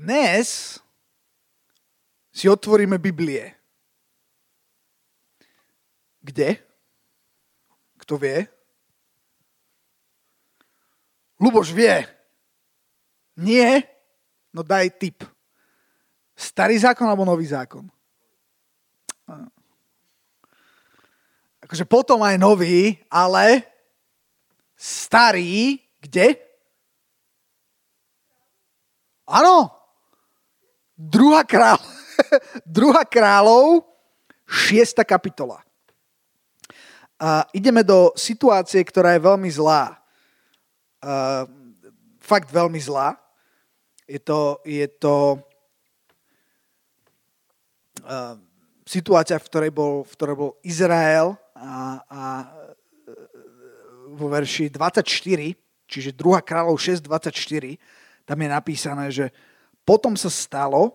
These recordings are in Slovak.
dnes si otvoríme Biblie. Kde? Kto vie? Luboš vie. Nie? No daj tip. Starý zákon alebo nový zákon? Akože potom aj nový, ale starý, kde? Áno. Druhá, král, druhá kráľov, šiesta kapitola. A ideme do situácie, ktorá je veľmi zlá. Uh, fakt veľmi zlá. Je to, je to uh, situácia, v ktorej bol, v ktorej bol Izrael a, a vo verši 24, čiže 2. kráľov 6.24, tam je napísané, že potom sa stalo,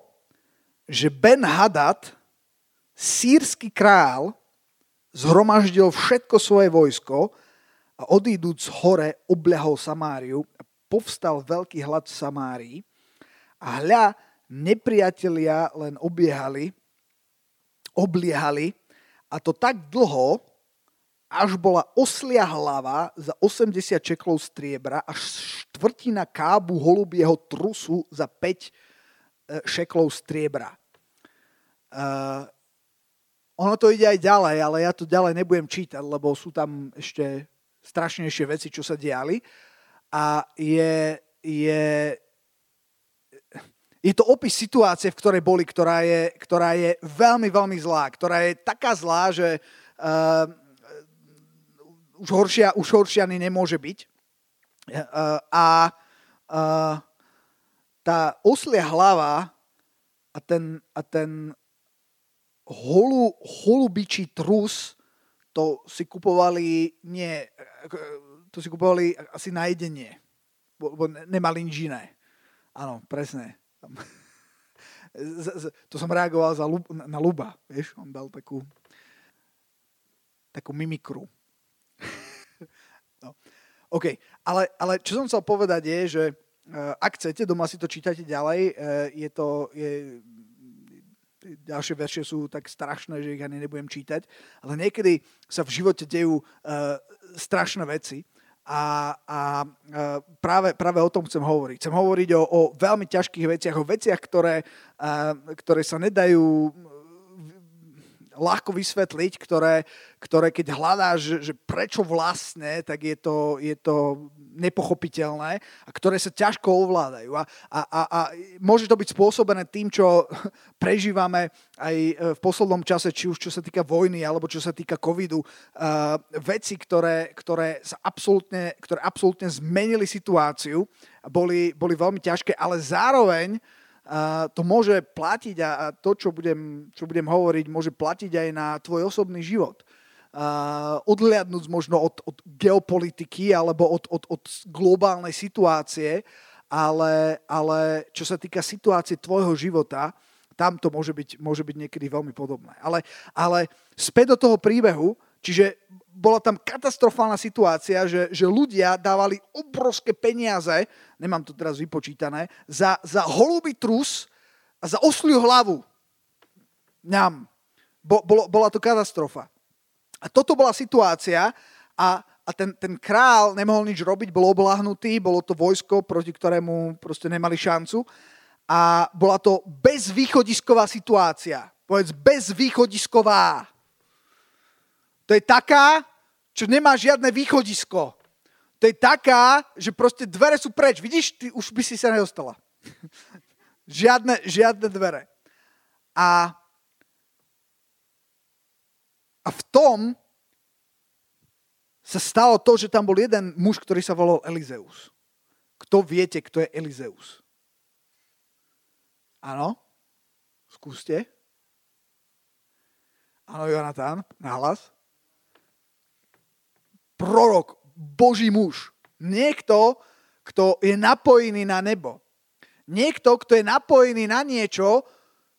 že Ben Hadad, sírsky král, zhromaždil všetko svoje vojsko a odídúc hore obľahol Samáriu a povstal veľký hlad v Samárii. A hľa nepriatelia len obiehali, obliehali a to tak dlho, až bola oslia hlava za 80 čeklov striebra a štvrtina kábu holubieho trusu za 5 e, šeklov striebra. Uh, ono to ide aj ďalej, ale ja to ďalej nebudem čítať, lebo sú tam ešte strašnejšie veci, čo sa diali. A je, je, je to opis situácie, v ktorej boli, ktorá je, ktorá je veľmi, veľmi zlá. Ktorá je taká zlá, že uh, už horšia, už horšia nemôže byť. Uh, a uh, tá oslia hlava a ten, a ten holu, holubičí trus, to si kupovali nie, to si kupovali asi na jedenie, bo nemali nič iné. Áno, presne. To som reagoval za, na Luba, vieš, on dal takú takú mimikru. No. OK, ale, ale čo som chcel povedať je, že ak chcete, doma si to čítate ďalej, uh, je to, je, ďalšie verše sú tak strašné, že ich ani nebudem čítať, ale niekedy sa v živote dejú uh, strašné veci a, a práve, práve o tom chcem hovoriť. Chcem hovoriť o, o veľmi ťažkých veciach, o veciach, ktoré, ktoré sa nedajú ľahko vysvetliť, ktoré, ktoré keď hľadáš, že, že prečo vlastne, tak je to, je to nepochopiteľné a ktoré sa ťažko ovládajú. A, a, a, a môže to byť spôsobené tým, čo prežívame aj e, v poslednom čase, či už čo sa týka vojny alebo čo sa týka covidu. Uh, veci, ktoré, ktoré, sa absolútne, ktoré absolútne zmenili situáciu, boli, boli veľmi ťažké, ale zároveň to môže platiť a to, čo budem, čo budem hovoriť, môže platiť aj na tvoj osobný život. Uh, odhliadnúť možno od, od geopolitiky alebo od, od, od globálnej situácie, ale, ale čo sa týka situácie tvojho života, tam to môže byť, môže byť niekedy veľmi podobné. Ale, ale späť do toho príbehu, čiže bola tam katastrofálna situácia, že, že ľudia dávali obrovské peniaze, nemám to teraz vypočítané, za, za holubý trus a za osliu hlavu. Ňam. Bo, bolo, bola to katastrofa. A toto bola situácia a, a ten, ten král nemohol nič robiť, bol obláhnutý, bolo to vojsko, proti ktorému proste nemali šancu a bola to bezvýchodisková situácia. Povedz bezvýchodisková. To je taká, čo nemá žiadne východisko. To je taká, že proste dvere sú preč. Vidíš, ty už by si sa nedostala. žiadne, žiadne dvere. A a v tom sa stalo to, že tam bol jeden muž, ktorý sa volal Elizeus. Kto viete, kto je Elizeus? Áno? Skúste. Áno, Jonatán, nahlas. Prorok, Boží muž. Niekto, kto je napojený na nebo. Niekto, kto je napojený na niečo,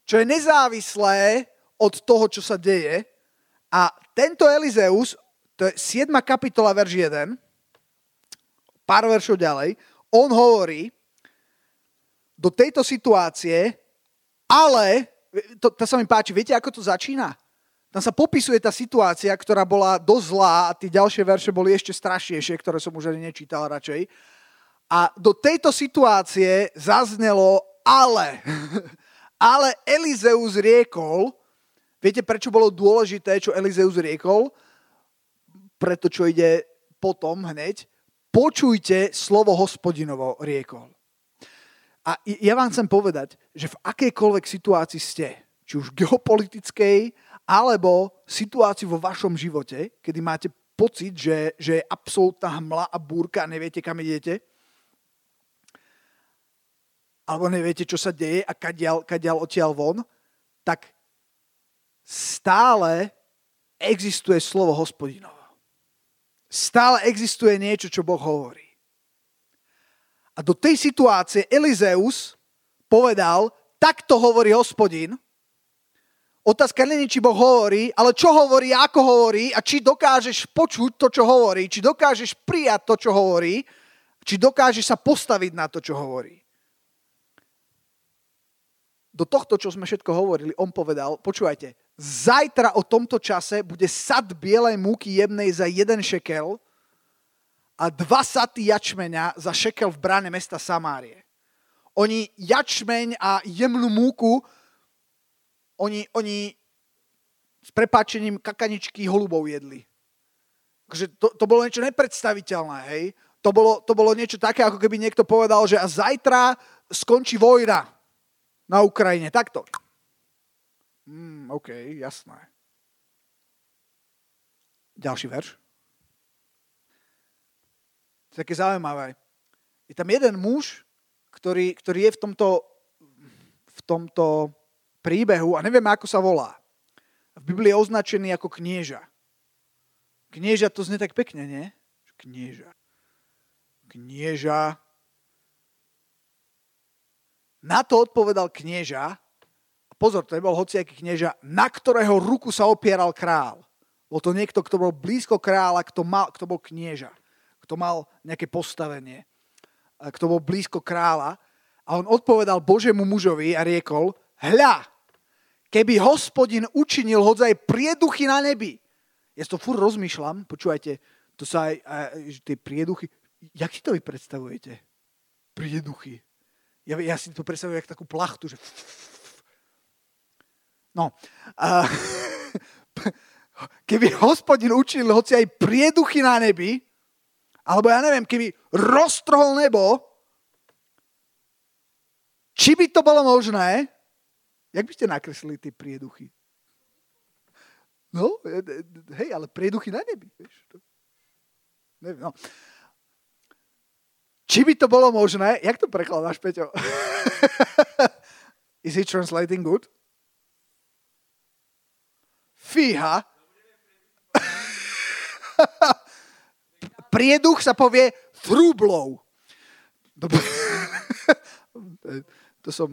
čo je nezávislé od toho, čo sa deje, a tento Elizeus, to je 7. kapitola, verš 1, pár veršov ďalej, on hovorí, do tejto situácie, ale, to, to sa mi páči, viete, ako to začína? Tam sa popisuje tá situácia, ktorá bola dosť zlá a tie ďalšie verše boli ešte strašnejšie, ktoré som už ani nečítal radšej. A do tejto situácie zaznelo ale. ale Elizeus riekol, viete prečo bolo dôležité, čo Elizeus riekol? Preto, čo ide potom hneď. Počujte slovo hospodinovo riekol. A ja vám chcem povedať, že v akejkoľvek situácii ste, či už geopolitickej, alebo situácii vo vašom živote, kedy máte pocit, že, že je absolútna hmla a búrka a neviete, kam idete, alebo neviete, čo sa deje a kadiaľ, kadiaľ odtiaľ von, tak stále existuje slovo hospodinovo. Stále existuje niečo, čo Boh hovorí. A do tej situácie Elizeus povedal, takto hovorí hospodin. Otázka není, či Boh hovorí, ale čo hovorí, ako hovorí a či dokážeš počuť to, čo hovorí, či dokážeš prijať to, čo hovorí, či dokážeš sa postaviť na to, čo hovorí. Do tohto, čo sme všetko hovorili, on povedal, počúvajte, zajtra o tomto čase bude sad bielej múky jemnej za jeden šekel a dva saty jačmeňa za šekel v bráne mesta Samárie. Oni jačmeň a jemnú múku, oni, oni s prepáčením kakaničky holubov jedli. Takže to, to bolo niečo nepredstaviteľné, hej. To bolo, to bolo niečo také, ako keby niekto povedal, že a zajtra skončí vojna na Ukrajine. Takto. Mm, OK, jasné. Ďalší verš je také zaujímavé. Je tam jeden muž, ktorý, ktorý je v tomto, v tomto príbehu a neviem, ako sa volá. V Biblii je označený ako knieža. Knieža to znie tak pekne, nie? Knieža. Knieža. Na to odpovedal knieža, pozor, to nebol hociaký knieža, na ktorého ruku sa opieral král. Bol to niekto, kto bol blízko kráľa, kto, mal, kto bol knieža kto mal nejaké postavenie, kto bol blízko kráľa. A on odpovedal Božemu mužovi a riekol, hľa, keby hospodin učinil hodzaj prieduchy na nebi. Ja to fur rozmýšľam, počúvajte, to sa aj, aj tie prieduchy, jak si to vy predstavujete? Prieduchy. Ja, ja si to predstavujem ako takú plachtu, že... No. A, keby hospodin učinil hoci aj prieduchy na nebi, alebo ja neviem, keby roztrhol nebo, či by to bolo možné, jak by ste nakreslili tie prieduchy? No, e, e, hej, ale prieduchy na nebi. Vieš. Neviem, no. Či by to bolo možné, jak to prekladáš, Peťo? Is he translating good? Fíha. prieduch sa povie through blow. To som...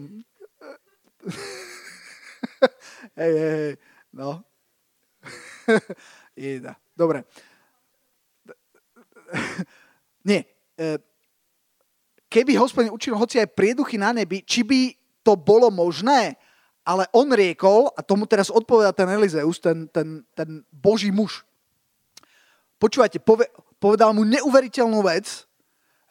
hej, hej, hej, no. Jeda. Dobre. Nie. E, keby hospodin učil hoci aj prieduchy na nebi, či by to bolo možné, ale on riekol, a tomu teraz odpoveda ten Elizeus, ten, ten, ten boží muž. Počúvajte, pove, povedal mu neuveriteľnú vec.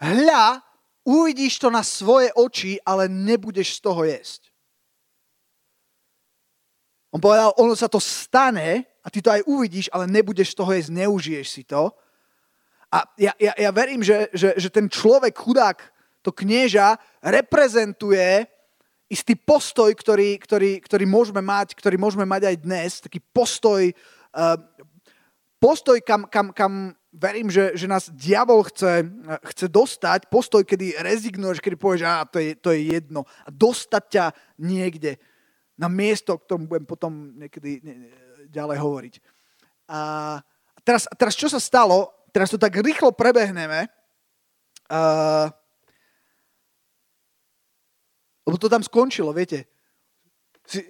Hľa, uvidíš to na svoje oči, ale nebudeš z toho jesť. On povedal, ono sa to stane a ty to aj uvidíš, ale nebudeš toho jesť, neužiješ si to. A ja, ja, ja verím, že, že, že ten človek, chudák, to knieža, reprezentuje istý postoj, ktorý, ktorý, ktorý môžeme mať, ktorý môžeme mať aj dnes, taký postoj, uh, postoj, kam, kam, kam verím, že, že nás diabol chce, chce dostať, postoj, kedy rezignuješ, kedy povieš, a to je, to je jedno. A dostať ťa niekde na miesto, o ktorom budem potom niekedy ďalej hovoriť. A teraz, teraz čo sa stalo? Teraz to tak rýchlo prebehneme. Uh, lebo to tam skončilo, viete. Si,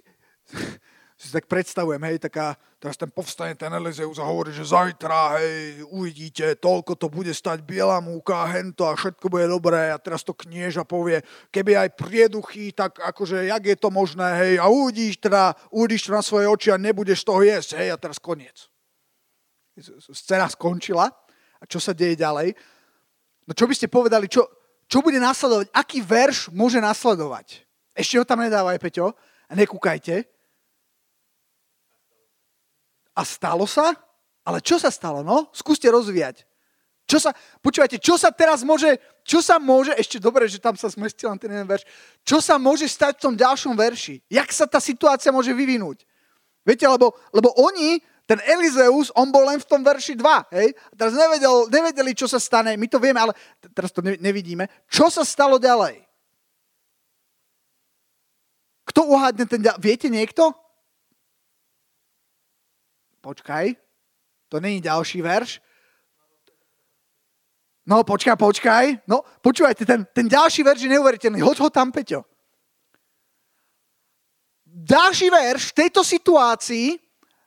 si tak predstavujem, hej, taká, teraz ten povstane ten Elizeus a hovorí, že zajtra, hej, uvidíte, toľko to bude stať biela múka, hento a všetko bude dobré a teraz to knieža povie, keby aj prieduchy, tak akože, jak je to možné, hej, a uvidíš teda, uvidíš to na svoje oči a nebudeš toho jesť, hej, a teraz koniec. Scéna skončila a čo sa deje ďalej? No čo by ste povedali, čo, čo bude nasledovať? Aký verš môže nasledovať? Ešte ho tam nedávaj, Peťo, a nekúkajte. A stalo sa? Ale čo sa stalo, no? Skúste rozvíjať. Čo sa, počúvajte, čo sa teraz môže, čo sa môže, ešte dobre, že tam sa zmestil ten jeden verš, čo sa môže stať v tom ďalšom verši? Jak sa tá situácia môže vyvinúť? Viete, lebo, lebo oni, ten Elizeus, on bol len v tom verši 2, hej? A teraz nevedel, nevedeli, čo sa stane, my to vieme, ale teraz to nevidíme. Čo sa stalo ďalej? Kto uhádne ten ďalej? Viete niekto? Počkaj, to není ďalší verš. No, počkaj, počkaj. No, počúvajte, ten, ten ďalší verš je neuveriteľný. Hoď ho tam, Peťo. Ďalší verš v tejto situácii,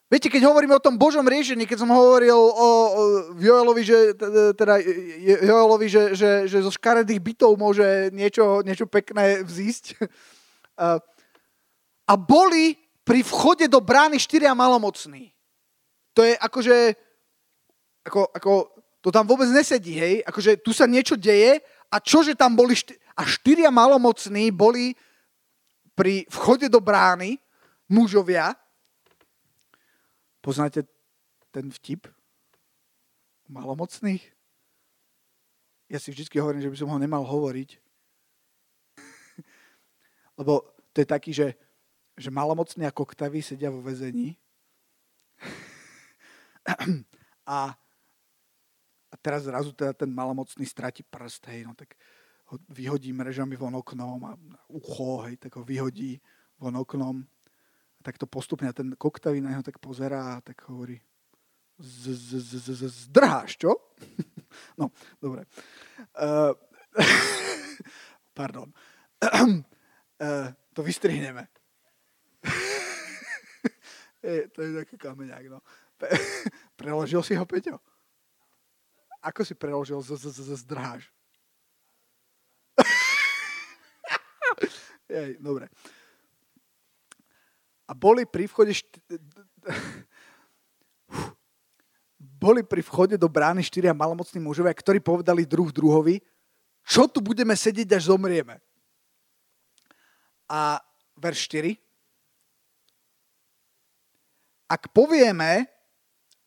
viete, keď hovoríme o tom Božom riešení, keď som hovoril o, o Joelovi, že, teda Joelovi, že, že, že zo škaredých bytov môže niečo, niečo pekné vzísť. A boli pri vchode do brány štyria malomocní to je akože, ako, ako, to tam vôbec nesedí, hej, akože tu sa niečo deje a čože tam boli, šty- a štyria malomocní boli pri vchode do brány, mužovia, poznáte ten vtip malomocných? Ja si vždy hovorím, že by som ho nemal hovoriť. Lebo to je taký, že, že malomocní a koktaví sedia vo väzení a, a teraz zrazu teda ten malomocný stratí prst, hej, no tak ho vyhodí mrežami von oknom a ucho, hej, tak ho vyhodí von oknom. A tak to postupne a ten koktavý na neho tak pozerá a tak hovorí zdrháš, čo? No, dobre. Uh, pardon. Uh, to vystrihneme. to je taký kameňák, no. Preložil si ho, Peťo? Ako si preložil z, z, z, zdrháš? Jej, dobre. A boli pri vchode boli pri vchode do brány štyria malomocní mužovia, ktorí povedali druh druhovi, čo tu budeme sedieť, až zomrieme. A verš 4. Ak povieme,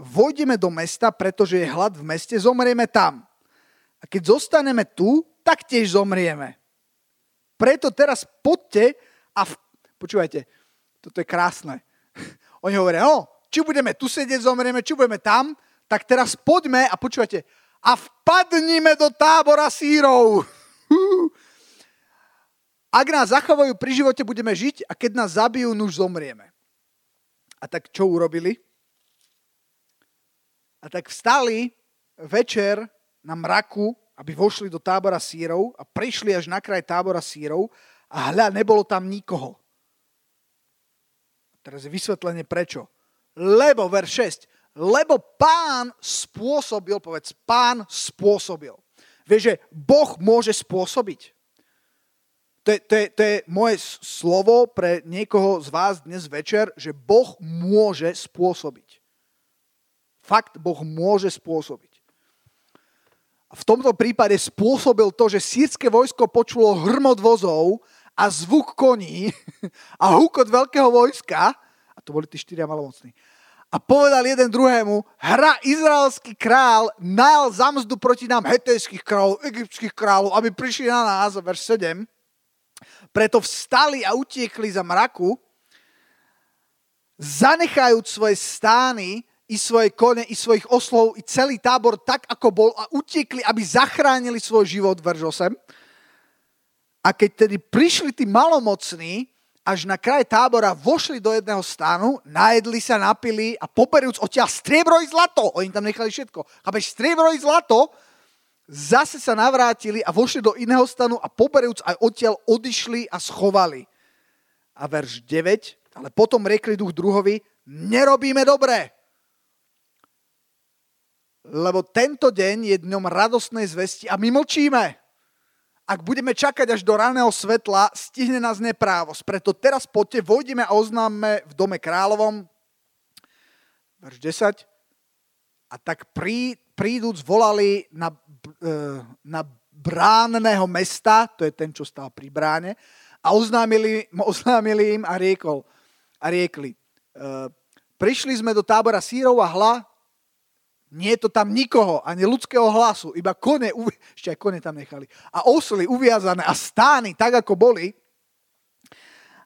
vojdeme do mesta, pretože je hlad v meste, zomrieme tam. A keď zostaneme tu, tak tiež zomrieme. Preto teraz poďte a... V... Počúvajte, toto je krásne. Oni hovoria, no, či budeme tu sedieť, zomrieme, či budeme tam, tak teraz poďme a počúvajte, a vpadnime do tábora sírov. Ak nás zachovajú pri živote, budeme žiť a keď nás zabijú, nuž zomrieme. A tak čo urobili? A tak vstali večer na mraku, aby vošli do tábora sírov a prišli až na kraj tábora sírov a hľa, nebolo tam nikoho. Teraz je vysvetlenie prečo. Lebo, ver 6, lebo pán spôsobil, povedz, pán spôsobil. Vieš, že Boh môže spôsobiť. To je, to, je, to je moje slovo pre niekoho z vás dnes večer, že Boh môže spôsobiť. Fakt Boh môže spôsobiť. A v tomto prípade spôsobil to, že sírske vojsko počulo hrmot vozov a zvuk koní a húkot veľkého vojska, a to boli tí štyria malomocní, a povedal jeden druhému, hra izraelský král najal zamzdu proti nám hetejských kráľov, egyptských kráľov, aby prišli na nás, verš 7. Preto vstali a utiekli za mraku, zanechajúc svoje stány i svoje kone, i svojich oslov, i celý tábor tak, ako bol a utiekli, aby zachránili svoj život, verž 8. A keď tedy prišli tí malomocní, až na kraj tábora vošli do jedného stánu, najedli sa, napili a poberujúc odtiaľ striebro i zlato, oni tam nechali všetko, chápeš, striebro i zlato, zase sa navrátili a vošli do iného stanu a poberujúc aj odtiaľ odišli a schovali. A verš 9 Ale potom riekli duch druhovi, nerobíme dobre. Lebo tento deň je dňom radostnej zvesti a my mlčíme. Ak budeme čakať až do raného svetla, stihne nás neprávosť. Preto teraz poďte, vojdeme a oznáme v dome kráľovom, verš 10, a tak prí, príduc volali na, e, na bránneho mesta, to je ten, čo stál pri bráne, a oznámili, oznámili im a riekol, a riekli, uh, prišli sme do tábora sírov a hla, nie je to tam nikoho, ani ľudského hlasu, iba kone, ešte aj kone tam nechali, a osly uviazané a stány, tak ako boli.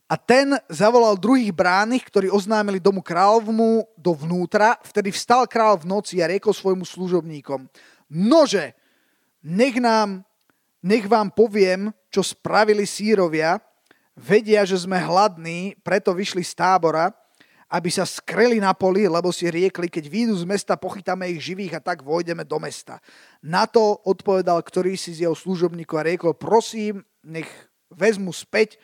A ten zavolal druhých bránych, ktorí oznámili domu kráľovmu dovnútra. Vtedy vstal kráľ v noci a riekol svojmu služobníkom, nože, nech nám, nech vám poviem, čo spravili sírovia, vedia, že sme hladní, preto vyšli z tábora, aby sa skreli na poli, lebo si riekli, keď výjdu z mesta, pochytáme ich živých a tak vojdeme do mesta. Na to odpovedal ktorý si z jeho služobníkov a riekol, prosím, nech vezmu späť.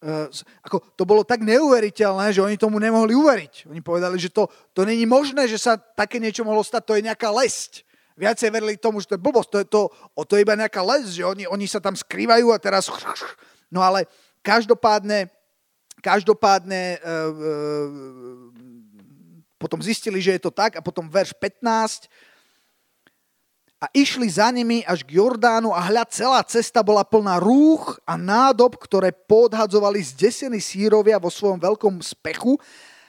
Uh, ako, to bolo tak neuveriteľné, že oni tomu nemohli uveriť. Oni povedali, že to, to není možné, že sa také niečo mohlo stať, to je nejaká lesť viacej verili tomu, že to je blbosť, to je, to, o, to je iba nejaká les, že oni, oni sa tam skrývajú a teraz... No ale každopádne, každopádne e, e, potom zistili, že je to tak a potom verš 15 a išli za nimi až k Jordánu a hľad celá cesta bola plná rúch a nádob, ktoré podhadzovali zdesení sírovia vo svojom veľkom spechu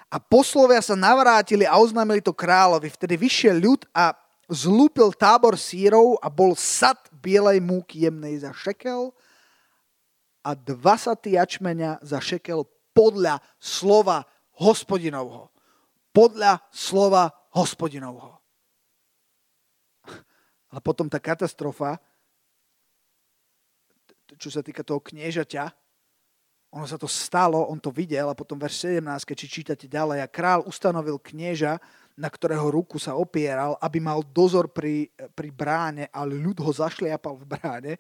a poslovia sa navrátili a oznámili to kráľovi. Vtedy vyšiel ľud a zlúpil tábor sírov a bol sad bielej múky jemnej za šekel a dva saty jačmenia za šekel podľa slova hospodinovho. Podľa slova hospodinovho. Ale potom tá katastrofa, čo sa týka toho kniežaťa, ono sa to stalo, on to videl a potom verš 17, keď či čítate ďalej, a král ustanovil knieža, na ktorého ruku sa opieral, aby mal dozor pri, pri bráne, ale ľud ho zašliapal v bráne,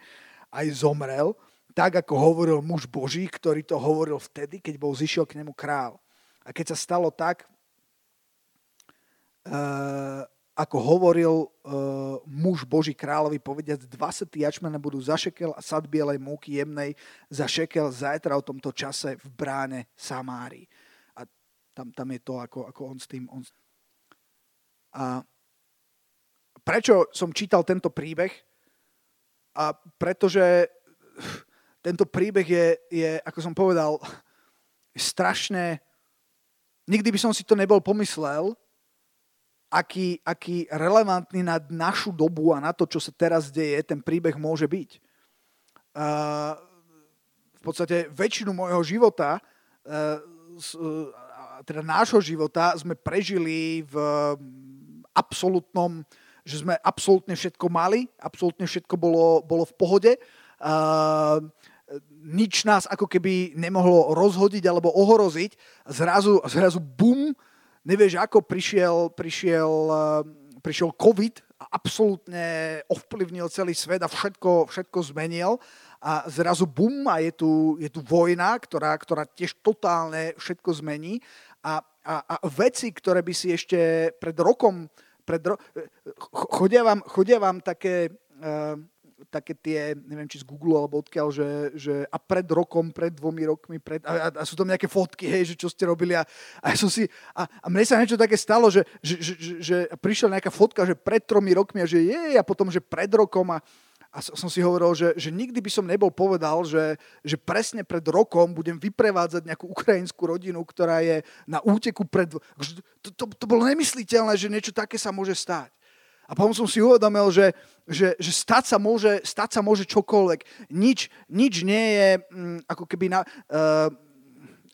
aj zomrel, tak ako hovoril muž Boží, ktorý to hovoril vtedy, keď bol zišiel k nemu král. A keď sa stalo tak, uh, ako hovoril uh, muž Boží kráľovi, dva sety jačmene budú za šekel a sad bielej múky jemnej za šekel zajtra o tomto čase v bráne Samári. A tam, tam je to, ako, ako on s tým... On, a prečo som čítal tento príbeh? A pretože tento príbeh je, je ako som povedal, strašné. Nikdy by som si to nebol pomyslel, aký, aký relevantný na našu dobu a na to, čo sa teraz deje, ten príbeh môže byť. Uh, v podstate väčšinu môjho života uh, teda nášho života sme prežili v absolútnom, že sme absolútne všetko mali, absolútne všetko bolo, bolo v pohode. Uh, nič nás ako keby nemohlo rozhodiť alebo ohroziť. Zrazu, zrazu bum, nevieš ako prišiel, prišiel, uh, prišiel COVID a absolútne ovplyvnil celý svet a všetko, všetko zmenil. A zrazu bum a je tu, je tu vojna, ktorá, ktorá tiež totálne všetko zmení. A, a, a veci, ktoré by si ešte pred rokom pred ro- chodia, vám, chodia vám také, uh, také tie, neviem či z Google alebo odkiaľ, že, že a pred rokom, pred dvomi rokmi, pred, a, a, sú tam nejaké fotky, hej, že čo ste robili a, a ja som si, a, a mne sa niečo také stalo, že, že, že, že, že prišla nejaká fotka, že pred tromi rokmi a že je, a potom, že pred rokom a, a som si hovoril, že, že nikdy by som nebol povedal, že, že presne pred rokom budem vyprevádzať nejakú ukrajinskú rodinu, ktorá je na úteku pred... To, to, to bolo nemysliteľné, že niečo také sa môže stať. A potom som si uvedomil, že, že, že stať, sa môže, stať sa môže čokoľvek. Nič, nič nie je mm, ako keby na, uh,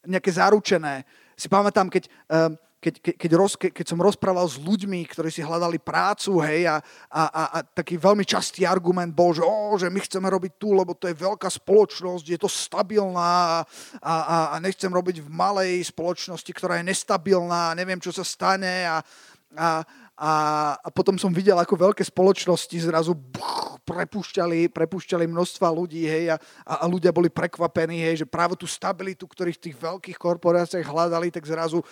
nejaké zaručené. Si pamätám, keď... Uh, keď, keď, keď, roz, ke, keď som rozprával s ľuďmi, ktorí si hľadali prácu, hej, a, a, a, a taký veľmi častý argument bol, že, oh, že my chceme robiť tu, lebo to je veľká spoločnosť, je to stabilná a, a, a nechcem robiť v malej spoločnosti, ktorá je nestabilná, neviem, čo sa stane a, a, a, a potom som videl, ako veľké spoločnosti zrazu buch, prepušťali, prepušťali množstva ľudí, hej, a, a ľudia boli prekvapení, hej, že práve tú stabilitu, ktorých v tých veľkých korporáciách hľadali, tak zrazu e,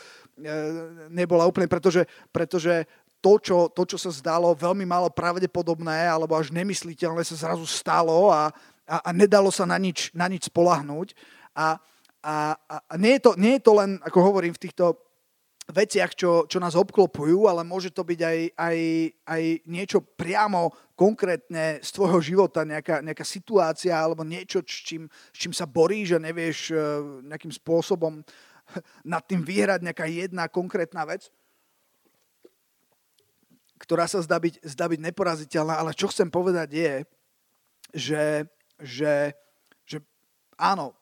nebola úplne, pretože, pretože to čo, to, čo sa zdalo veľmi málo pravdepodobné alebo až nemysliteľné, sa zrazu stalo a, a, a nedalo sa na nič, na nič spolahnúť. A, a, a nie, je to, nie je to len, ako hovorím, v týchto veciach, čo, čo nás obklopujú, ale môže to byť aj, aj, aj niečo priamo konkrétne z tvojho života, nejaká, nejaká situácia alebo niečo, s čím, s čím sa boríš a nevieš eh, nejakým spôsobom nad tým vyhrať nejaká jedna konkrétna vec, ktorá sa zdá byť, zdá byť neporaziteľná, ale čo chcem povedať je, že, že, že áno,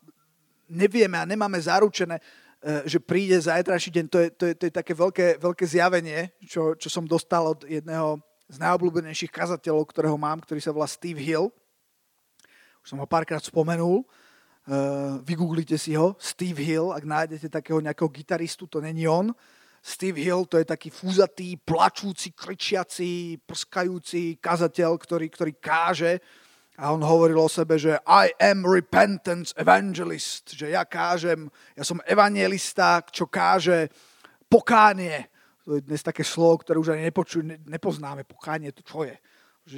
nevieme a nemáme zaručené, E, že príde zajtrajší deň, to je, to je, to je také veľké, veľké zjavenie, čo, čo som dostal od jedného z najobľúbenejších kazateľov, ktorého mám, ktorý sa volá Steve Hill. Už som ho párkrát spomenul. Uh, vygooglite si ho, Steve Hill, ak nájdete takého nejakého gitaristu, to není on. Steve Hill to je taký fúzatý, plačúci, kričiaci, prskajúci kazateľ, ktorý, ktorý káže a on hovoril o sebe, že I am repentance evangelist, že ja kážem, ja som evangelista, čo káže pokánie. To je dnes také slovo, ktoré už ani nepočuj, nepoznáme. Pokánie, to čo je? Že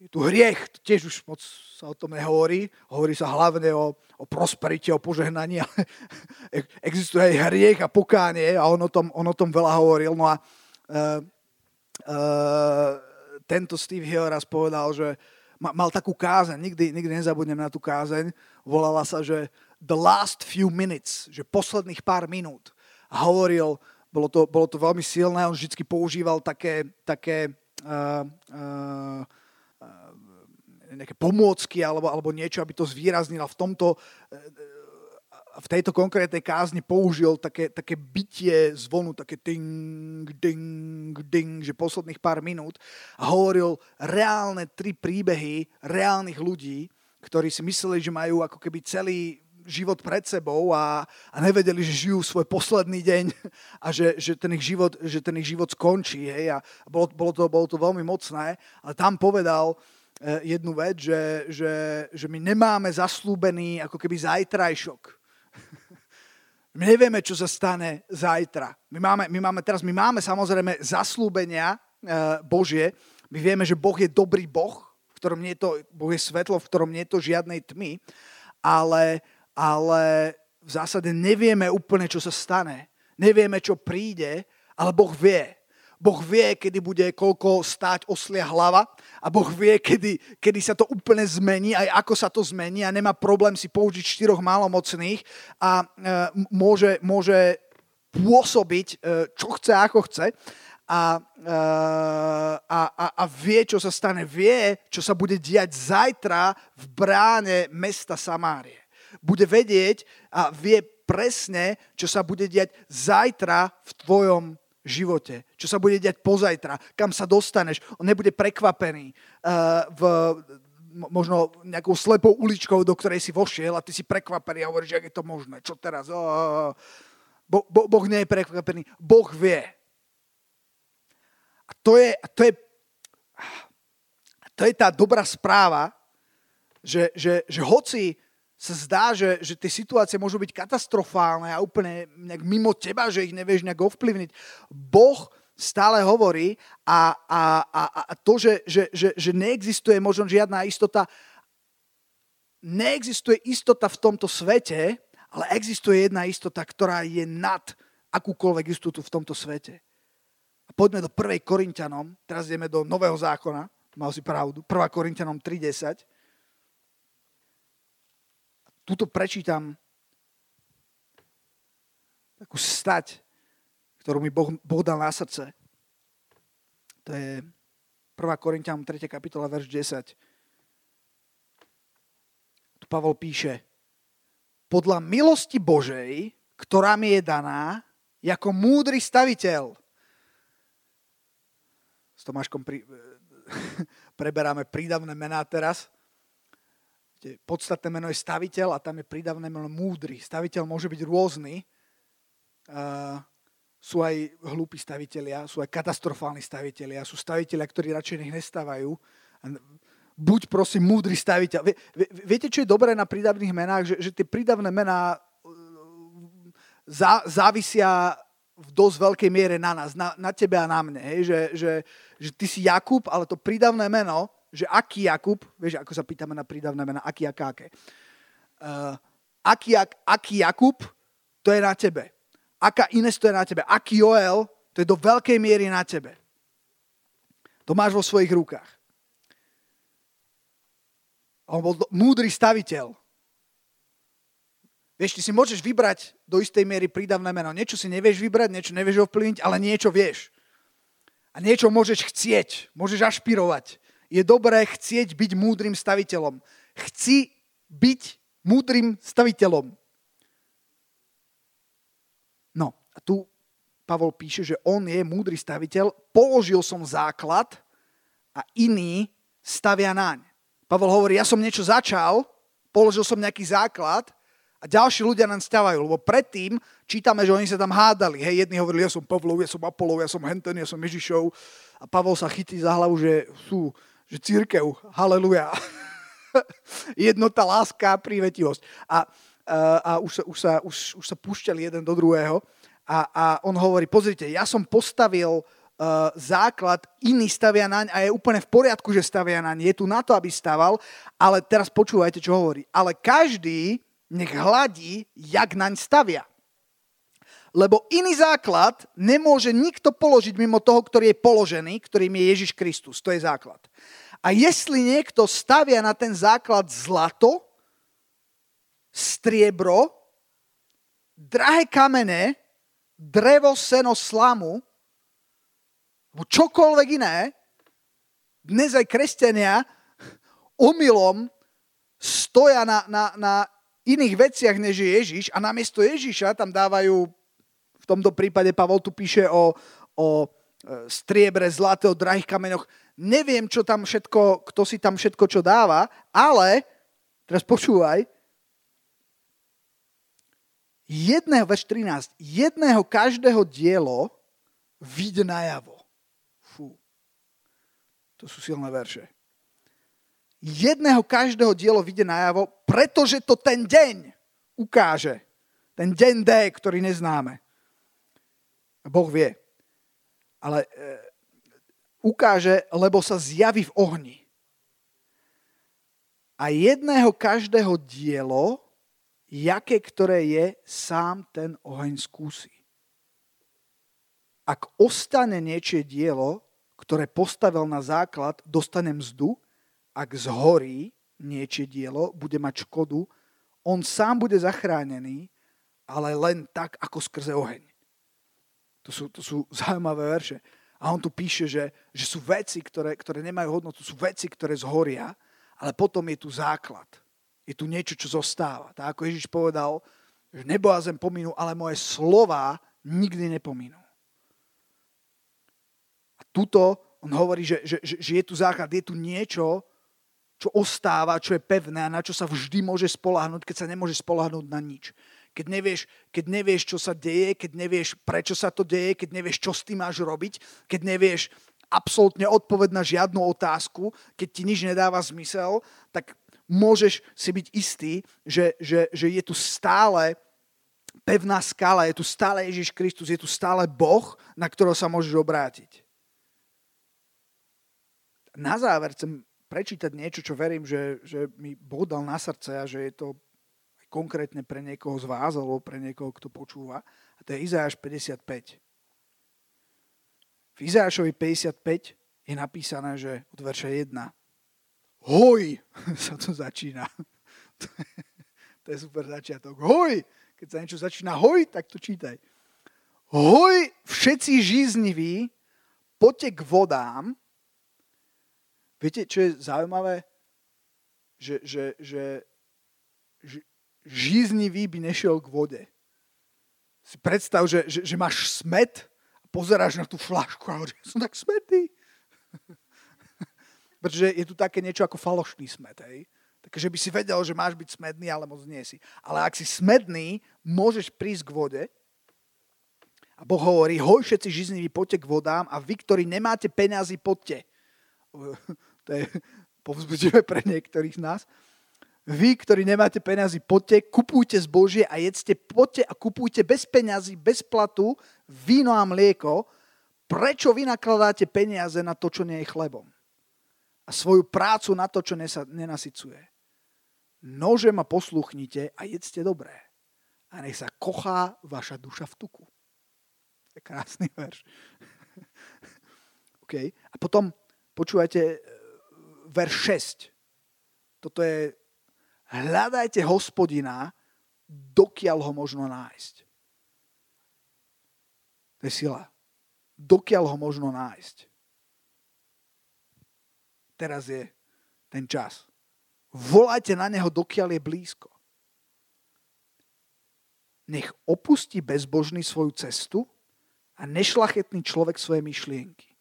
je tu hriech, tiež už moc sa o tom nehovorí. Hovorí sa hlavne o, o prosperite, o požehnaní, ale existuje aj hriech a pokánie a on o tom, on o tom veľa hovoril. No a uh, uh, tento Steve Hill raz povedal, že mal takú kázeň, nikdy, nikdy nezabudnem na tú kázeň, volala sa, že the last few minutes, že posledných pár minút. A hovoril, bolo to, bolo to veľmi silné, on vždy používal také, také uh, uh, nejaké pomôcky alebo, alebo niečo, aby to zvýraznil. A v tomto v tejto konkrétnej kázni použil také, také bytie zvonu, také ding, ding, ding, že posledných pár minút a hovoril reálne tri príbehy reálnych ľudí, ktorí si mysleli, že majú ako keby celý život pred sebou a, a nevedeli, že žijú svoj posledný deň a že, že, ten, ich život, že ten ich život skončí. Hej? A bolo, bolo, to, bolo to veľmi mocné. Ale tam povedal eh, jednu vec, že, že, že my nemáme zaslúbený ako keby zajtrajšok my nevieme, čo sa stane zajtra. My máme, my máme teraz, my máme samozrejme zaslúbenia e, Božie. My vieme, že Boh je dobrý Boh, v ktorom nie je to, Boh je svetlo, v ktorom nie je to žiadnej tmy, ale, ale v zásade nevieme úplne, čo sa stane. Nevieme, čo príde, ale Boh vie. Boh vie, kedy bude koľko stáť oslia hlava a Boh vie, kedy, kedy sa to úplne zmení, aj ako sa to zmení a nemá problém si použiť štyroch malomocných a e, môže, môže pôsobiť, e, čo chce, ako chce a, e, a, a, a vie, čo sa stane. Vie, čo sa bude diať zajtra v bráne mesta Samárie. Bude vedieť a vie presne, čo sa bude diať zajtra v tvojom živote, čo sa bude diať pozajtra, kam sa dostaneš. On nebude prekvapený uh, v možno nejakou slepou uličkou, do ktorej si vošiel a ty si prekvapený a hovoríš, jak je to možné, čo teraz? Oh, bo, bo, boh nie je prekvapený, Boh vie. A to je, to je, to je tá dobrá správa, že, že, že hoci sa zdá, že, že tie situácie môžu byť katastrofálne a úplne nejak mimo teba, že ich nevieš nejak ovplyvniť. Boh stále hovorí a, a, a, a to, že, že, že, že neexistuje možno žiadna istota, neexistuje istota v tomto svete, ale existuje jedna istota, ktorá je nad akúkoľvek istotu v tomto svete. A poďme do 1. Korintianom, teraz ideme do Nového zákona, mal si pravdu, 1. Korintianom 3.10 tuto prečítam takú stať, ktorú mi boh, boh dal na srdce. To je 1. Korintianom 3. kapitola, verš 10. Tu Pavol píše, podľa milosti Božej, ktorá mi je daná, ako múdry staviteľ. S Tomáškom pri, preberáme prídavné mená teraz podstatné meno je staviteľ a tam je pridavné meno múdry. Staviteľ môže byť rôzny. sú aj hlúpi stavitelia, sú aj katastrofálni stavitelia, sú stavitelia, ktorí radšej nech nestávajú. Buď prosím múdry staviteľ. Viete, čo je dobré na prídavných menách? Že, že tie prídavné mená zá, závisia v dosť veľkej miere na nás, na, na tebe a na mne. Hej? Že, že, že ty si Jakub, ale to prídavné meno, že aký Jakub, vieš, ako sa pýtame na prídavné mena, aký, aká, aké. Uh, aký, ak, aký Jakub, to je na tebe. Aká Ines, to je na tebe. Aký Joel, to je do veľkej miery na tebe. To máš vo svojich rukách. On bol múdry staviteľ. Vieš, ty si môžeš vybrať do istej miery prídavné meno. Niečo si nevieš vybrať, niečo nevieš ovplyvniť, ale niečo vieš. A niečo môžeš chcieť, môžeš ašpirovať. Je dobré chcieť byť múdrym staviteľom. Chci byť múdrym staviteľom. No, a tu Pavol píše, že on je múdry staviteľ, položil som základ a iný stavia naň. Pavol hovorí, ja som niečo začal, položil som nejaký základ a ďalší ľudia nám stavajú, lebo predtým čítame, že oni sa tam hádali. Hej, jedni hovorili, ja som Pavlov, ja som Apolov, ja som Henten, ja som Ježišov. A Pavol sa chytí za hlavu, že sú, že církev, haleluja. Jednota, láska, prívetivosť. A, a, a už, sa, už, sa, už, už sa púšťali jeden do druhého. A, a on hovorí, pozrite, ja som postavil uh, základ, iný stavia naň a je úplne v poriadku, že stavia naň. Je tu na to, aby staval, ale teraz počúvajte, čo hovorí. Ale každý nech hladí, jak naň stavia. Lebo iný základ nemôže nikto položiť mimo toho, ktorý je položený, ktorým je Ježiš Kristus. To je základ. A jestli niekto stavia na ten základ zlato, striebro, drahé kamene, drevo, seno, slamu, alebo čokoľvek iné, dnes aj kresťania omylom stoja na, na, na iných veciach, než je Ježiš a namiesto Ježiša tam dávajú, tomto prípade Pavol tu píše o, o e, striebre, zlate, o drahých kameňoch. Neviem, čo tam všetko, kto si tam všetko čo dáva, ale, teraz počúvaj, jedného, verš 13, jedného každého dielo vidie najavo. Fú. To sú silné verše jedného každého dielo vyjde najavo, pretože to ten deň ukáže. Ten deň D, ktorý neznáme. Boh vie. Ale e, ukáže, lebo sa zjaví v ohni. A jedného každého dielo, jaké ktoré je, sám ten oheň skúsi. Ak ostane niečie dielo, ktoré postavil na základ, dostane mzdu, ak zhorí niečie dielo, bude mať škodu, on sám bude zachránený, ale len tak, ako skrze oheň. To sú, to sú zaujímavé verše. A on tu píše, že, že sú veci, ktoré, ktoré nemajú hodnotu, sú veci, ktoré zhoria, ale potom je tu základ. Je tu niečo, čo zostáva. Tak ako Ježiš povedal, že nebo a zem pominú, ale moje slova nikdy nepominú. A tuto on hovorí, že, že, že je tu základ, je tu niečo, čo ostáva, čo je pevné a na čo sa vždy môže spolahnúť, keď sa nemôže spolahnúť na nič. Keď nevieš, keď nevieš, čo sa deje, keď nevieš, prečo sa to deje, keď nevieš, čo s tým máš robiť, keď nevieš absolútne odpoveď na žiadnu otázku, keď ti nič nedáva zmysel, tak môžeš si byť istý, že, že, že je tu stále pevná skala, je tu stále Ježiš Kristus, je tu stále Boh, na ktorého sa môžeš obrátiť. Na záver chcem prečítať niečo, čo verím, že, že mi Boh dal na srdce a že je to konkrétne pre niekoho z vás alebo pre niekoho, kto počúva. A to je Izáš 55. V Izášovi 55 je napísané, že od verša 1 hoj sa to začína. to je super začiatok. Hoj! Keď sa niečo začína hoj, tak to čítaj. Hoj všetci žízniví, poďte k vodám, Viete, čo je zaujímavé? Že, že, že žíznivý by nešiel k vode. Si predstav, že, že, že máš smet a pozeráš na tú flašku a hovoríš, som tak smetný. Pretože je tu také niečo ako falošný smet. Hej? Takže by si vedel, že máš byť smedný, ale moc nie si. Ale ak si smedný, môžeš prísť k vode a Boh hovorí, hoj všetci žizniví, poďte k vodám a vy, ktorí nemáte peniazy, poďte. To je povzbudivé pre niektorých z nás. Vy, ktorí nemáte peniazy, poďte, kupujte zbožie a jedzte, poďte a kupujte bez peňazí, bez platu, víno a mlieko. Prečo vy nakladáte peniaze na to, čo nie je chlebom? A svoju prácu na to, čo nenasycuje. Nože ma posluchnite a jedzte dobré. A nech sa kochá vaša duša v tuku. To je krásny verš. okay. A potom počúvajte e, verš 6. Toto je hľadajte hospodina, dokiaľ ho možno nájsť. To je sila. Dokiaľ ho možno nájsť. Teraz je ten čas. Volajte na neho, dokiaľ je blízko. Nech opustí bezbožný svoju cestu a nešlachetný človek svoje myšlienky.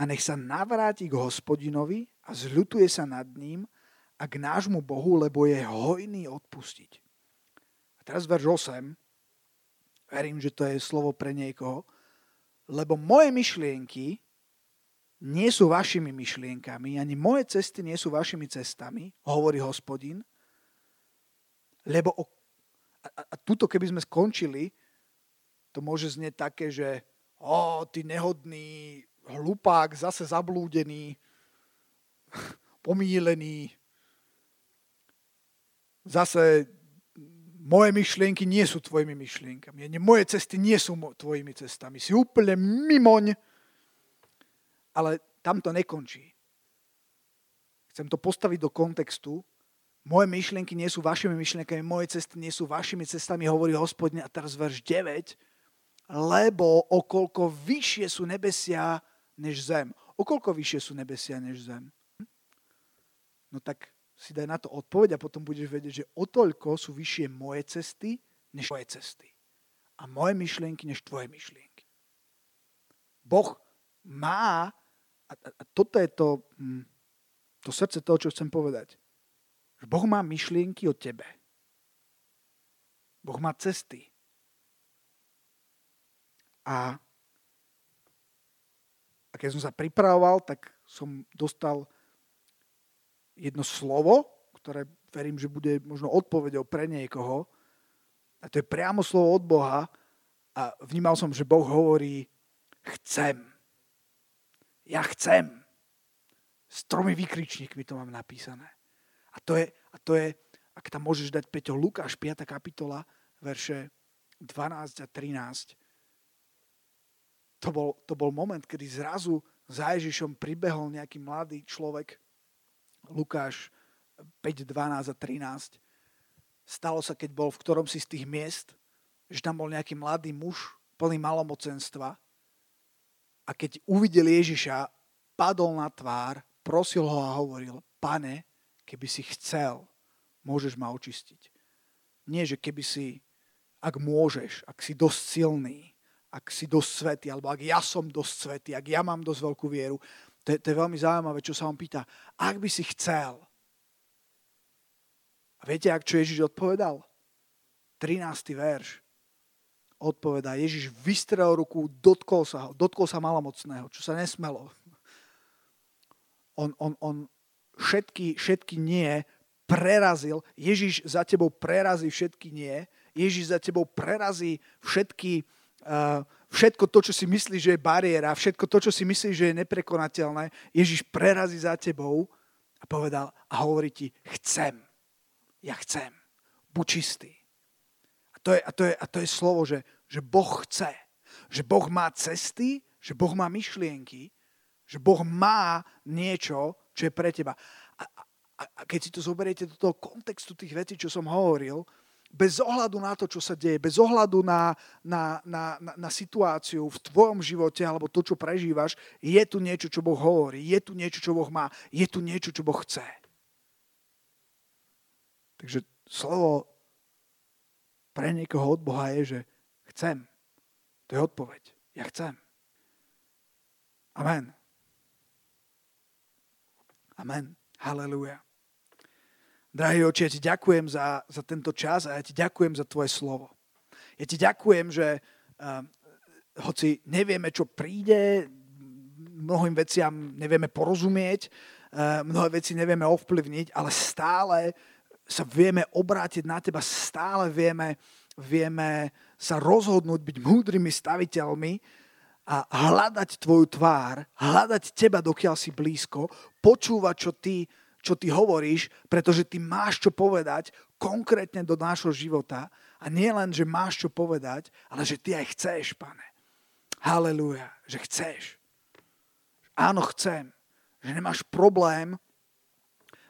A nech sa navráti k hospodinovi a zľutuje sa nad ním a k nášmu Bohu, lebo je hojný odpustiť. A teraz verš 8. Verím, že to je slovo pre niekoho. Lebo moje myšlienky nie sú vašimi myšlienkami, ani moje cesty nie sú vašimi cestami, hovorí hospodin. Lebo o, a, a tuto, keby sme skončili, to môže znieť také, že o, ty nehodný hlupák, zase zablúdený, pomílený, zase moje myšlienky nie sú tvojimi myšlienkami. Moje cesty nie sú tvojimi cestami. Si úplne mimoň. Ale tam to nekončí. Chcem to postaviť do kontextu. Moje myšlienky nie sú vašimi myšlienkami, moje cesty nie sú vašimi cestami, hovorí hospodin. A teraz verš 9. Lebo okolko vyššie sú nebesia než zem. Okolko vyššie sú nebesia než zem? Hm? No tak si daj na to odpoveď a potom budeš vedieť, že o toľko sú vyššie moje cesty, než tvoje cesty. A moje myšlienky, než tvoje myšlienky. Boh má, a, toto je to, hm, to srdce toho, čo chcem povedať, že Boh má myšlienky o tebe. Boh má cesty. A, a keď som sa pripravoval, tak som dostal jedno slovo, ktoré verím, že bude možno odpovedou pre niekoho. A to je priamo slovo od Boha. A vnímal som, že Boh hovorí, chcem. Ja chcem. S tromi výkričníkmi to mám napísané. A to je, a to je ak tam môžeš dať, Peťo, Lukáš, 5. kapitola, verše 12 a 13. To bol, to bol moment, kedy zrazu za Ježišom pribehol nejaký mladý človek Lukáš 5, 12 a 13. Stalo sa, keď bol v ktorom si z tých miest, že tam bol nejaký mladý muž plný malomocenstva a keď uvidel Ježiša, padol na tvár, prosil ho a hovoril, pane, keby si chcel, môžeš ma očistiť. Nie, že keby si, ak môžeš, ak si dosť silný, ak si dosť svetý, alebo ak ja som dosť svetý, ak ja mám dosť veľkú vieru, to je, to je veľmi zaujímavé, čo sa on pýta. Ak by si chcel. A viete, ak čo Ježiš odpovedal? 13. verš. Odpovedá, Ježiš vystrel ruku, dotkol sa ho, dotkol sa malomocného, čo sa nesmelo. On, on, on všetky, všetky nie prerazil. Ježiš za tebou prerazí všetky nie. Ježiš za tebou prerazí všetky, všetko to, čo si myslíš, že je bariéra, všetko to, čo si myslíš, že je neprekonateľné, Ježiš prerazí za tebou a povedal a hovorí ti, chcem. Ja chcem. Buď čistý. A to je, a to je, a to je slovo, že, že Boh chce. Že Boh má cesty, že Boh má myšlienky, že Boh má niečo, čo je pre teba. A, a, a keď si to zoberiete do toho kontextu tých vecí, čo som hovoril, bez ohľadu na to, čo sa deje, bez ohľadu na, na, na, na, na situáciu v tvojom živote alebo to, čo prežívaš, je tu niečo, čo Boh hovorí, je tu niečo, čo Boh má, je tu niečo, čo Boh chce. Takže slovo pre niekoho od Boha je, že chcem. To je odpoveď. Ja chcem. Amen. Amen. Hallelujah. Drahý oči, ja ti ďakujem za, za tento čas a ja ti ďakujem za tvoje slovo. Ja ti ďakujem, že uh, hoci nevieme, čo príde, mnohým veciam nevieme porozumieť, uh, mnohé veci nevieme ovplyvniť, ale stále sa vieme obrátiť na teba, stále vieme, vieme sa rozhodnúť byť múdrymi staviteľmi a hľadať tvoju tvár, hľadať teba, dokiaľ si blízko, počúvať, čo ty, čo ty hovoríš, pretože ty máš čo povedať konkrétne do nášho života a nie len, že máš čo povedať, ale že ty aj chceš, pane. Halelúja, že chceš. Áno, chcem. Že nemáš problém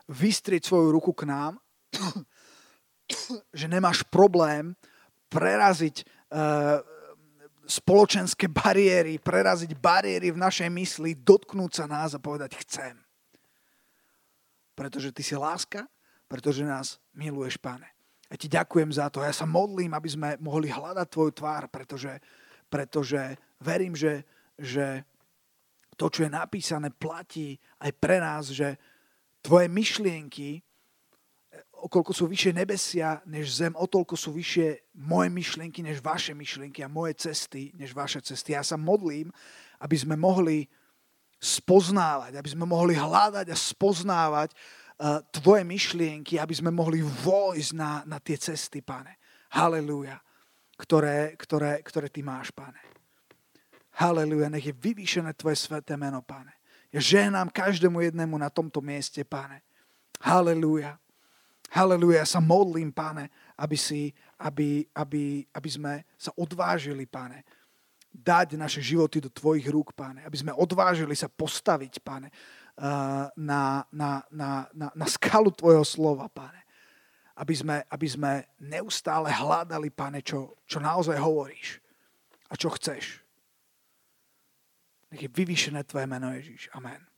vystrieť svoju ruku k nám, že nemáš problém preraziť uh, spoločenské bariéry, preraziť bariéry v našej mysli, dotknúť sa nás a povedať chcem. Pretože ty si láska, pretože nás miluješ, pane. Ja ti ďakujem za to. Ja sa modlím, aby sme mohli hľadať tvoju tvár, pretože, pretože verím, že, že to, čo je napísané, platí aj pre nás, že tvoje myšlienky okolko sú vyššie nebesia než zem, o toľko sú vyššie moje myšlienky než vaše myšlienky a moje cesty než vaše cesty. Ja sa modlím, aby sme mohli spoznávať, aby sme mohli hľadať a spoznávať uh, tvoje myšlienky, aby sme mohli vojsť na, na tie cesty, pane. Halelúja, ktoré, ktoré, ktoré ty máš, pane. Halelúja, nech je vyvýšené tvoje sveté meno, pane. Ja žehnám každému jednému na tomto mieste, pane. Halelúja. Haleluja, ja sa modlím, páne, aby, si, aby, aby, aby sme sa odvážili, páne, dať naše životy do tvojich rúk, páne. Aby sme odvážili sa postaviť, páne, na, na, na, na, na skalu tvojho slova, páne. Aby sme, aby sme neustále hľadali, páne, čo, čo naozaj hovoríš a čo chceš. Nech je vyvýšené tvoje meno, Ježíš. Amen.